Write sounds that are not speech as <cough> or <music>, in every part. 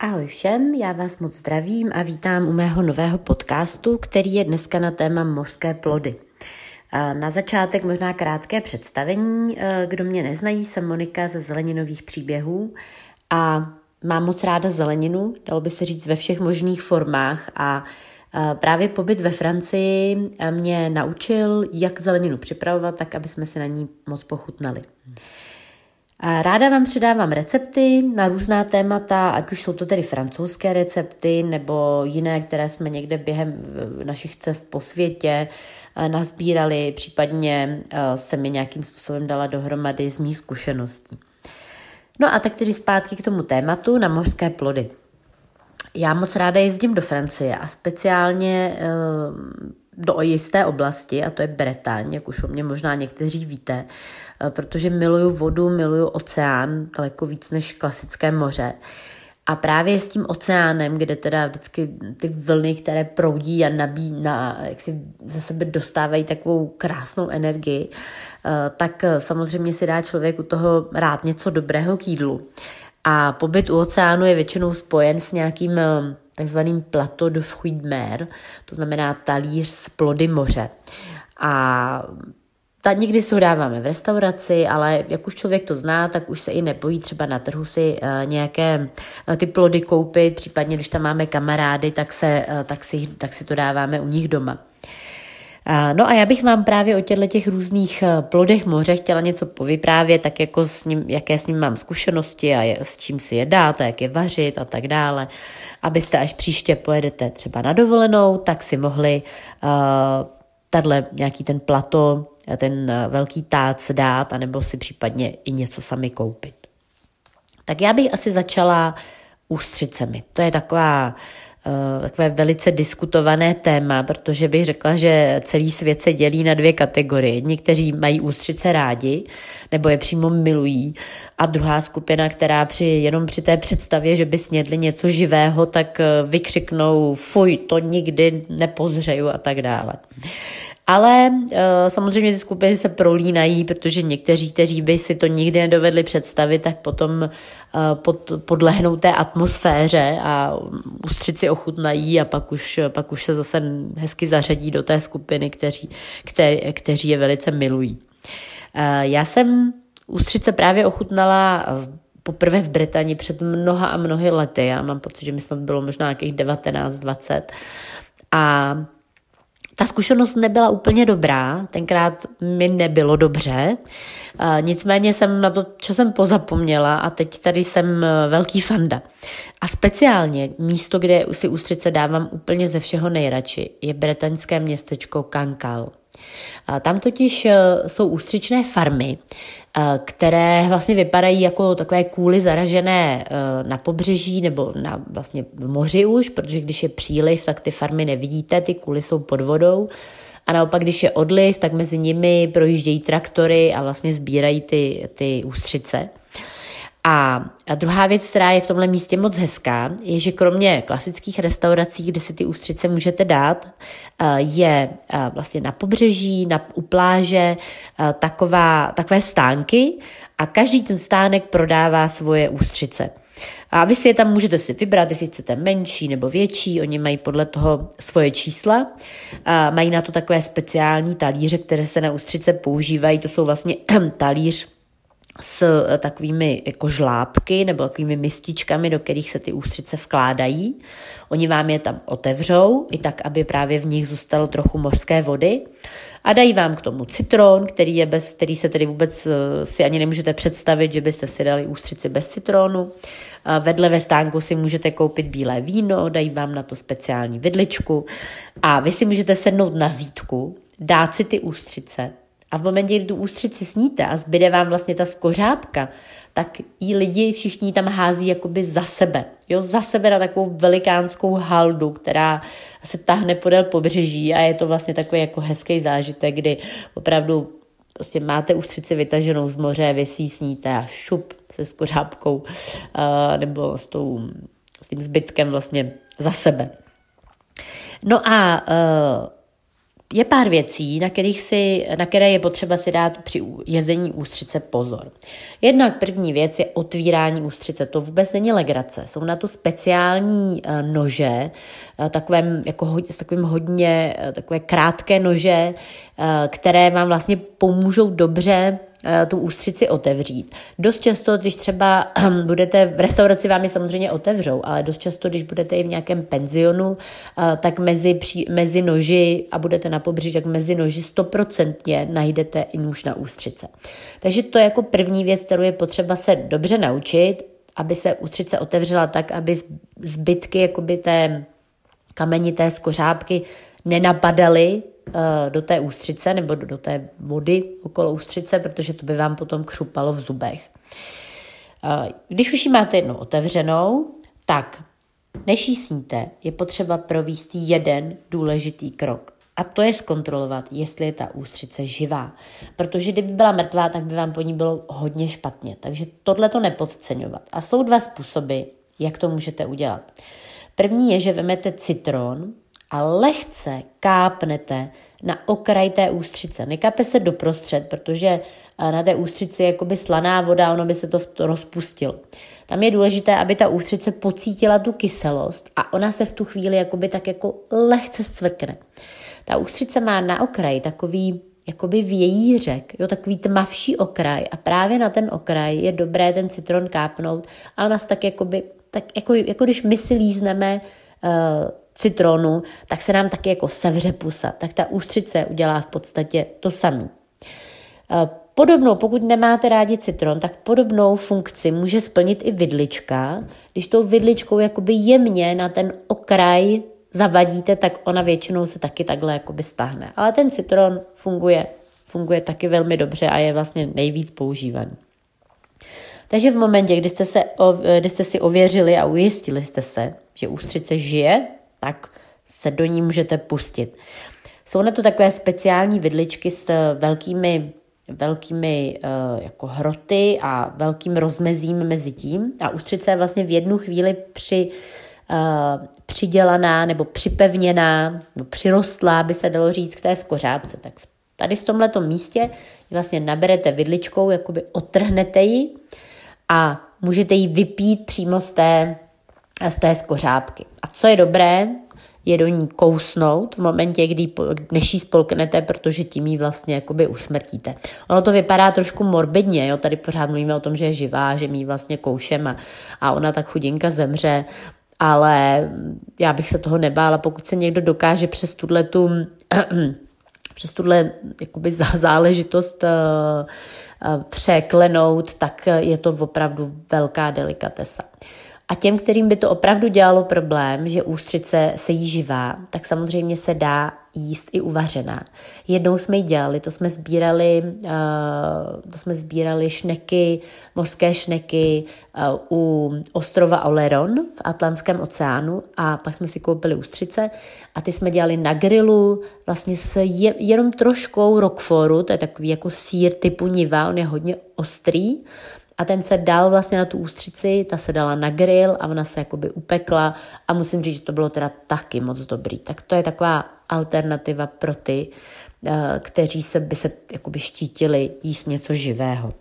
Ahoj všem, já vás moc zdravím a vítám u mého nového podcastu, který je dneska na téma mořské plody. Na začátek možná krátké představení. Kdo mě neznají, jsem Monika ze Zeleninových příběhů a mám moc ráda zeleninu, dalo by se říct ve všech možných formách a Právě pobyt ve Francii mě naučil, jak zeleninu připravovat, tak aby jsme se na ní moc pochutnali. Ráda vám předávám recepty na různá témata, ať už jsou to tedy francouzské recepty nebo jiné, které jsme někde během našich cest po světě eh, nazbírali, případně eh, se mi nějakým způsobem dala dohromady z mých zkušeností. No a tak tedy zpátky k tomu tématu na mořské plody. Já moc ráda jezdím do Francie a speciálně eh, do jisté oblasti, a to je Bretaň, jak už o mě možná někteří víte, eh, protože miluju vodu, miluju oceán daleko víc než klasické moře. A právě s tím oceánem, kde teda vždycky ty vlny, které proudí a nabí, na, jak si ze sebe dostávají takovou krásnou energii, eh, tak samozřejmě si dá člověk u toho rád něco dobrého k jídlu. A pobyt u oceánu je většinou spojen s nějakým eh, takzvaným plateau de fruits de mer, to znamená talíř z plody moře. A ta někdy si ho dáváme v restauraci, ale jak už člověk to zná, tak už se i nebojí třeba na trhu si uh, nějaké uh, ty plody koupit, případně když tam máme kamarády, tak, se, uh, tak, si, tak si to dáváme u nich doma. No a já bych vám právě o těchto těch různých eh, plodech moře chtěla něco povyprávět, tak jako s ním, jaké s ním mám zkušenosti a je, s čím si je dát a jak je vařit a tak dále, abyste až příště pojedete třeba na dovolenou, tak si mohli uh, tadle nějaký ten plato, ten uh, velký tác dát, anebo si případně i něco sami koupit. Tak já bych asi začala ústřicemi. To je taková uh, Eh, takové velice diskutované téma, protože bych řekla, že celý svět se dělí na dvě kategorie. Jedni, kteří mají ústřice rádi, nebo je přímo milují, a druhá skupina, která při, jenom při té představě, že by snědli něco živého, tak eh, vykřiknou, fuj, to nikdy nepozřeju a tak dále. Ale uh, samozřejmě ty skupiny se prolínají, protože někteří, kteří by si to nikdy nedovedli představit, tak potom uh, pod, podlehnou té atmosféře a ústřici ochutnají a pak už, pak už se zase hezky zařadí do té skupiny, kteří, kter, kteří je velice milují. Uh, já jsem ústřice právě ochutnala poprvé v Británii před mnoha a mnohy lety. Já mám pocit, že mi snad bylo možná nějakých 19-20. A ta zkušenost nebyla úplně dobrá, tenkrát mi nebylo dobře, nicméně jsem na to časem pozapomněla a teď tady jsem e, velký fanda. A speciálně místo, kde si ústřice dávám úplně ze všeho nejradši, je bretaňské městečko Kankal. Tam totiž e, jsou ústřičné farmy, e, které vlastně vypadají jako takové kůly zaražené e, na pobřeží nebo na vlastně v moři už, protože když je příliv, tak ty farmy nevidíte, ty kůly jsou pod vodou. A naopak, když je odliv, tak mezi nimi projíždějí traktory a vlastně sbírají ty, ty ústřice. A, a druhá věc, která je v tomhle místě moc hezká, je, že kromě klasických restaurací, kde si ty ústřice můžete dát, eh, je eh, vlastně na pobřeží, na, u pláže eh, taková, takové stánky a každý ten stánek prodává svoje ústřice. A vy si je tam můžete si vybrat, jestli chcete menší nebo větší, oni mají podle toho svoje čísla. A mají na to takové speciální talíře, které se na ústřice používají, to jsou vlastně <clears throat> talíř s eh, takovými jako žlábky nebo takovými mističkami, do kterých se ty ústřice vkládají. Oni vám je tam otevřou, i tak, aby právě v nich zůstalo trochu mořské vody. A dají vám k tomu citron, který, je bez, který se tedy vůbec eh, si ani nemůžete představit, že byste si dali ústřici bez citronu. A vedle ve stánku si můžete koupit bílé víno, dají vám na to speciální vidličku a vy si můžete sednout na zítku, dát si ty ústřice, a v momentě, kdy tu ústřici sníte a zbyde vám vlastně ta skořápka, tak jí lidi všichni tam hází jakoby za sebe. Jo, za sebe na takovou velikánskou haldu, která se tahne podél pobřeží a je to vlastně takový jako hezký zážitek, kdy opravdu prostě máte ústřici vytaženou z moře, vy si sníte a šup se skořápkou uh, nebo s, tou, s tím zbytkem vlastně za sebe. No a uh, je pár věcí, na, kterých si, na které je potřeba si dát při jezení ústřice pozor. Jednak první věc je otvírání ústřice. To vůbec není legrace. Jsou na to speciální uh, nože, uh, takovém, jako, s takovým hodně uh, takové krátké nože, které vám vlastně pomůžou dobře Eh, tu ústřici otevřít. Dost často, když třeba <clears throat> budete v restauraci, vám je samozřejmě otevřou, ale dost často, když budete i v nějakém penzionu, eh, tak mezi, mezi noži a budete na pobřeží, tak mezi noži stoprocentně najdete i nůž na ústřice. Takže to je jako první věc, kterou je potřeba se dobře naučit, aby se ústřice otevřela tak, aby zbytky jakoby té kamenité skořápky nenapadaly Eh, do té ústřice nebo do té vody okolo ústřice, protože to by vám potom křupalo v zubech. Eh, když už ji máte jednou otevřenou, tak než ji sníte, je potřeba provést jeden důležitý krok. A to je zkontrolovat, jestli je ta ústřice živá. Protože kdyby byla mrtvá, tak by vám po ní bylo hodně špatně. Takže tohle to nepodceňovat. A jsou dva způsoby, jak to můžete udělat. První je, že vemete citron, a lehce kápnete na okraj té ústřice. Nekape se doprostřed, protože eh, na té ústřici je jakoby slaná voda, ono by se to, rozpustilo. Tam je důležité, aby ta ústřice pocítila tu kyselost a ona se v tu chvíli jakoby tak jako lehce scvrkne. Ta ústřice má na okraji takový jakoby vějířek, jo, takový tmavší okraj a právě na ten okraj je dobré ten citron kápnout a ona se tak jakoby, tak jako, jako když my si lízneme uh, citronu, tak se nám taky jako sevře pusa. Tak ta ústřice udělá v podstatě to samé. Eh, podobnou, pokud nemáte rádi citron, tak podobnou funkci může splnit i vidlička. Když tou vidličkou jakoby jemně na ten okraj zavadíte, tak ona většinou se taky takhle jakoby stáhne. Ale ten citron funguje, funguje taky velmi dobře a je vlastně nejvíc používaný. Takže v momentě, kdy jste, se, kdy jste si ověřili a ujistili jste se, že ústřice žije, tak se do ní můžete pustit. Jsou na to takové speciální vidličky s velkými velkými uh, jako hroty a velkým rozmezím mezi tím a ústřice je vlastně v jednu chvíli při, uh, přidělaná nebo připevněná, nebo přirostlá, by se dalo říct, k té skořápce. Tak tady v tomto místě vlastně naberete vidličkou, jakoby otrhnete ji a můžete ji vypít přímo z té z té skořápky. A co je dobré, je do ní kousnout v momentě, kdy, než ji spolknete, protože tím ji vlastně jakoby usmrtíte. Ono to vypadá trošku morbidně, jo? tady pořád mluvíme o tom, že je živá, že my ji vlastně koušem a, a ona tak chudinka zemře, ale já bych se toho nebála, pokud se někdo dokáže přes tuhle tu <clears throat> přes tuhle jakoby záležitost uh, uh, překlenout, tak je to opravdu velká delikatesa. A těm, kterým by to opravdu dělalo problém, že ústřice se jí živá, tak samozřejmě se dá jíst i uvařená. Jednou jsme ji dělali, to jsme sbírali, uh, to jsme sbírali šneky, mořské šneky uh, u ostrova Oleron v Atlantském oceánu a pak jsme si koupili ústřice a ty jsme dělali na grilu vlastně s je, jenom troškou rockforu, to je takový jako sír typu niva, on je hodně ostrý a ten se dal vlastně na tu ústřici, ta se dala na grill a ona se jakoby upekla a musím říct, že to bylo teda taky moc dobrý. Tak to je taková alternativa pro ty, eh, kteří se by se jakoby štítili jíst něco živého.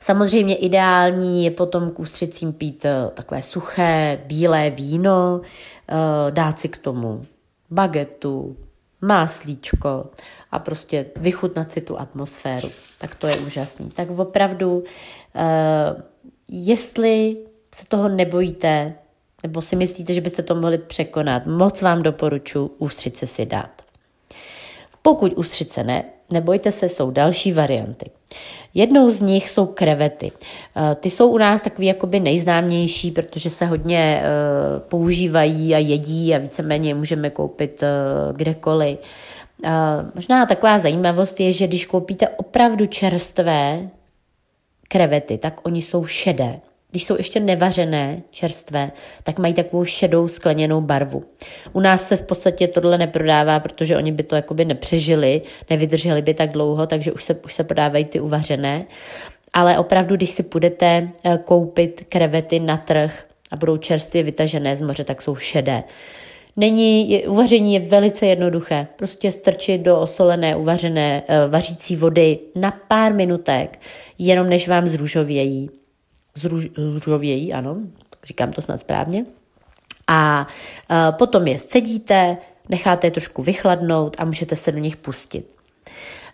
Samozřejmě ideální je potom k ústřicím pít eh, takové suché, bílé víno, eh, dát si k tomu bagetu, máslíčko a prostě vychutnat si tu atmosféru. Tak to je úžasný. Tak opravdu, uh, jestli se toho nebojíte, nebo si myslíte, že byste to mohli překonat, moc vám doporučuji ústřice si dát. Pokud ústřice ne, nebojte se, jsou další varianty. Jednou z nich jsou krevety. Eh, ty jsou u nás takový jakoby nejznámější, protože se hodně eh, používají a jedí a víceméně můžeme koupit eh, kdekoliv. Možná taková zajímavost je, že když koupíte opravdu čerstvé krevety, tak oni jsou šedé. Když jsou ještě nevařené, čerstvé, tak mají takovou šedou skleněnou barvu. U nás se v podstatě tohle neprodává, protože oni by to jakoby nepřežili, nevydrželi by tak dlouho, takže už se, už se prodávají ty uvařené. Ale opravdu, když si budete eh, koupit krevety na trh a budou čerstvě vytažené z moře, tak jsou šedé. Není, je, uvaření je velice jednoduché. Prostě strčit do osolené, uvařené e, vařící vody na pár minutek, jenom než vám zružovějí. Zruž, zružovějí, ano, říkám to snad správně. A e, potom je scedíte, necháte je trošku vychladnout a můžete se do nich pustit.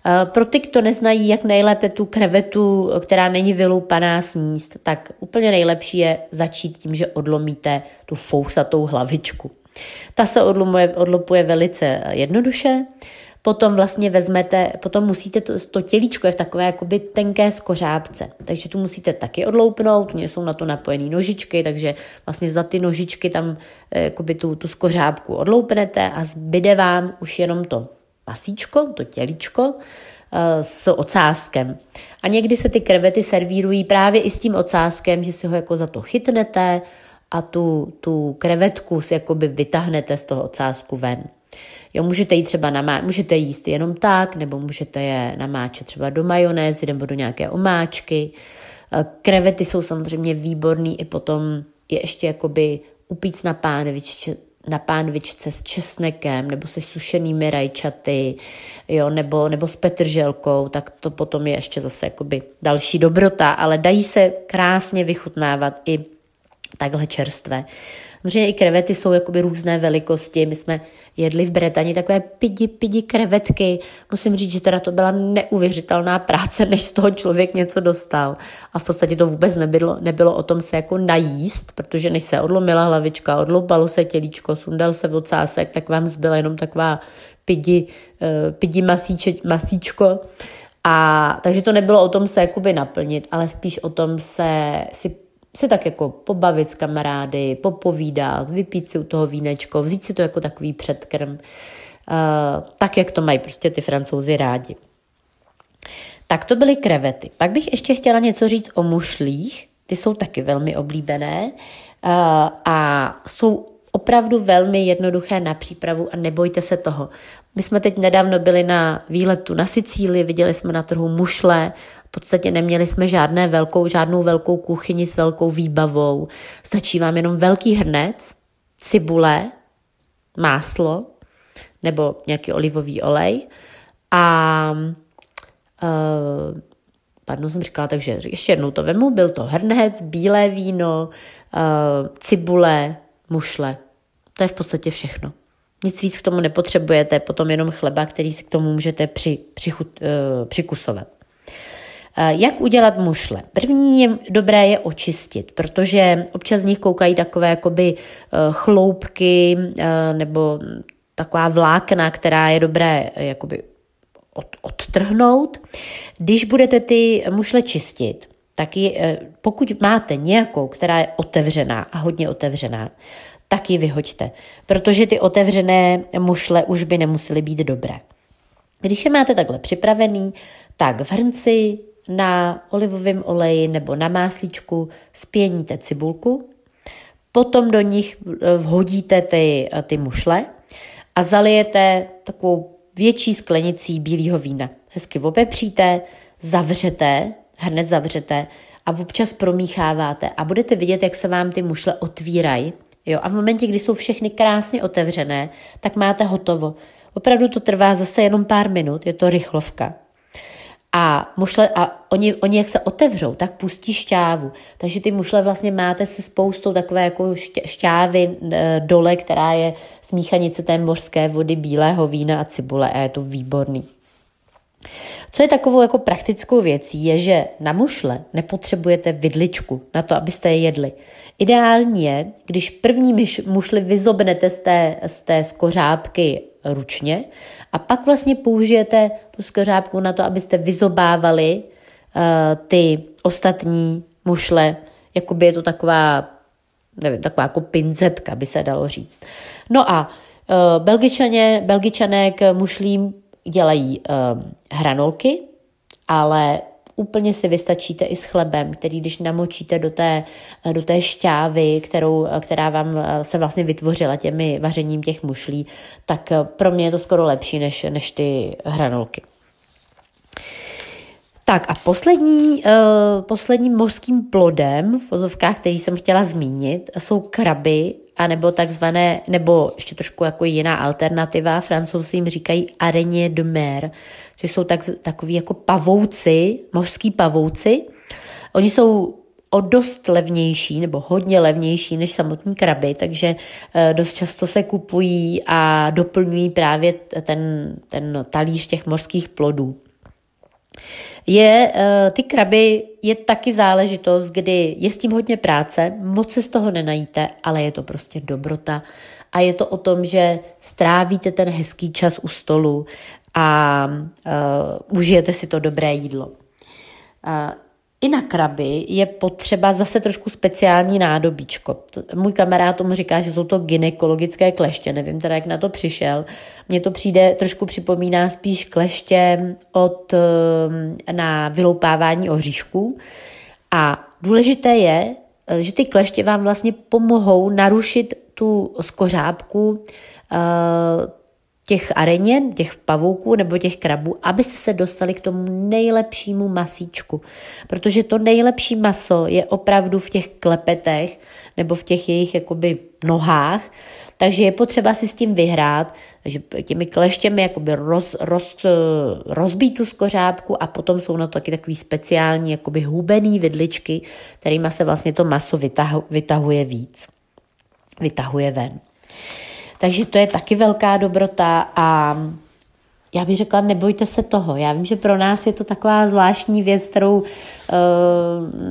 E, pro ty, kdo neznají, jak nejlépe tu krevetu, která není vyloupaná, sníst, tak úplně nejlepší je začít tím, že odlomíte tu fousatou hlavičku. Ta se odlumuje, odlopuje velice jednoduše, potom vlastně vezmete, potom musíte to, to tělíčko je v takové jakoby tenké skořápce, takže tu musíte taky odloupnout, jsou na to napojené nožičky, takže vlastně za ty nožičky tam eh, jakoby tu, tu skořápku odloupnete a zbyde vám už jenom to pasíčko, to tělíčko, eh, s ocáskem. A někdy se ty krevety servírují právě i s tím ocáskem, že si ho jako za to chytnete a tu, tu krevetku si jakoby vytáhnete z toho ocásku ven. Jo, můžete jí třeba namá- můžete jíst jenom tak, nebo můžete je namáčet třeba do majonézy nebo do nějaké omáčky. Eh, krevety jsou samozřejmě výborný i potom je ještě jakoby upíc na pánvičce, na pánvičce s česnekem nebo se sušenými rajčaty, jo, nebo, nebo s petrželkou, tak to potom je ještě zase jakoby další dobrota, ale dají se krásně vychutnávat i takhle čerstvé. Samozřejmě i krevety jsou jakoby různé velikosti. My jsme jedli v Bretani takové pidi, pidi krevetky. Musím říct, že teda to byla neuvěřitelná práce, než z toho člověk něco dostal. A v podstatě to vůbec nebylo, nebylo o tom se jako najíst, protože než se odlomila hlavička, odloupalo se tělíčko, sundal se ocásek, tak vám zbyla jenom taková pidi, eh, pidi masíče, masíčko. A takže to nebylo o tom se jakoby naplnit, ale spíš o tom se si se tak jako pobavit s kamarády, popovídat, vypít si u toho vínečko, vzít si to jako takový předkrm, uh, tak, jak to mají prostě ty francouzi rádi. Tak to byly krevety. Pak bych ještě chtěla něco říct o mušlích. Ty jsou taky velmi oblíbené uh, a jsou opravdu velmi jednoduché na přípravu a nebojte se toho. My jsme teď nedávno byli na výletu na Sicílii, viděli jsme na trhu mušle, v podstatě neměli jsme žádné velkou, žádnou velkou kuchyni s velkou výbavou. Stačí vám jenom velký hrnec, cibule, máslo nebo nějaký olivový olej a uh, pardon, jsem říkala, takže ještě jednou to vemu, byl to hrnec, bílé víno, uh, cibule, mušle. To je v podstatě všechno. Nic víc k tomu nepotřebujete, potom jenom chleba, který si k tomu můžete při, přichut, uh, přikusovat. Uh, jak udělat mušle? První je dobré je očistit, protože občas z nich koukají takové jakoby uh, chloupky nebo taková vlákna, která je dobré jakoby od, odtrhnout. Když budete ty mušle čistit, tak je, pokud máte nějakou, která je otevřená a hodně otevřená, tak ji vyhoďte, protože ty otevřené mušle už by nemusely být dobré. Když je máte takhle připravený, tak v hrnci na olivovém oleji nebo na máslíčku spěníte cibulku, potom do nich eh, vhodíte ty, eh, ty mušle a zalijete takovou větší sklenicí bílého vína. Hezky opepříte, zavřete, hned zavřete a občas promícháváte a budete vidět, jak se vám ty mušle otvírají Jo? A v momentě, kdy jsou všechny krásně otevřené, tak máte hotovo. Opravdu to trvá zase jenom pár minut, je to rychlovka. A, mušle, a oni, oni, jak se otevřou, tak pustí šťávu. Takže ty mušle vlastně máte se spoustou takové jako šťávy e, dole, která je smíchanice té mořské vody, bílého vína a cibule a je to výborný. Co je takovou jako praktickou věcí, je, že na mušle nepotřebujete vidličku na to, abyste je jedli. Ideální je, když první mušli vyzobnete z té, z té skořápky ručně a pak vlastně použijete tu skořápku na to, abyste vyzobávali uh, ty ostatní mušle, jakoby je to taková, nevím, taková jako pinzetka, by se dalo říct. No a uh, belgičané, belgičané k mušlím dělají uh, hranolky, ale úplně si vystačíte i s chlebem, který když namočíte do té, do té šťávy, kterou, která vám eh, se vlastně vytvořila těmi vařením těch mušlí, tak eh, pro mě je to skoro lepší než, než ty hranolky. Tak a poslední, uh, posledním mořským plodem v vozovkách, který jsem chtěla zmínit, jsou kraby a nebo takzvané, nebo ještě trošku jako jiná alternativa, francouzi jim říkají araignée de mer, což jsou tak, takový jako pavouci, mořský pavouci. Oni jsou o dost levnější nebo hodně levnější než samotní kraby, takže eh, dost často se kupují a doplňují právě ten, ten talíř těch mořských plodů. Je, eh, ty kraby je taky záležitost, kdy je s tím hodně práce, moc se z toho nenajíte, ale je to prostě dobrota a je to o tom, že strávíte ten hezký čas u stolu a uh, užijete si to dobré jídlo. Uh, i na kraby je potřeba zase trošku speciální nádobíčko. Můj kamarád tomu říká, že jsou to gynekologické kleště, nevím teda, jak na to přišel. Mně to přijde, trošku připomíná spíš kleště od, eh, na vyloupávání oříšků. A důležité je, eh, že ty kleště vám vlastně pomohou narušit tu skořápku eh, těch areně, těch pavouků nebo těch krabů, aby se se dostali k tomu nejlepšímu masíčku. Protože to nejlepší maso je opravdu v těch klepetech nebo v těch jejich jakoby nohách, takže je potřeba si s tím vyhrát, že těmi kleštěmi jakoby roz, roz, rozbít tu skořápku a potom jsou na to taky takový speciální jakoby hubený vidličky, kterými se vlastně to maso vytahuje víc. Vytahuje ven. Takže to je taky velká dobrota a já bych řekla, nebojte se toho. Já vím, že pro nás je to taková zvláštní věc, kterou uh,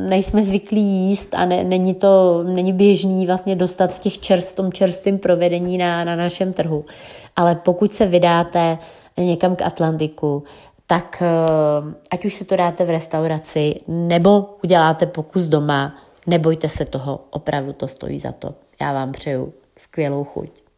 nejsme zvyklí jíst a ne, není to není běžný vlastně dostat v těch čerst, tom čerstvém provedení na, na našem trhu. Ale pokud se vydáte někam k Atlantiku, tak uh, ať už se to dáte v restauraci, nebo uděláte pokus doma, nebojte se toho, opravdu to stojí za to. Já vám přeju skvělou chuť.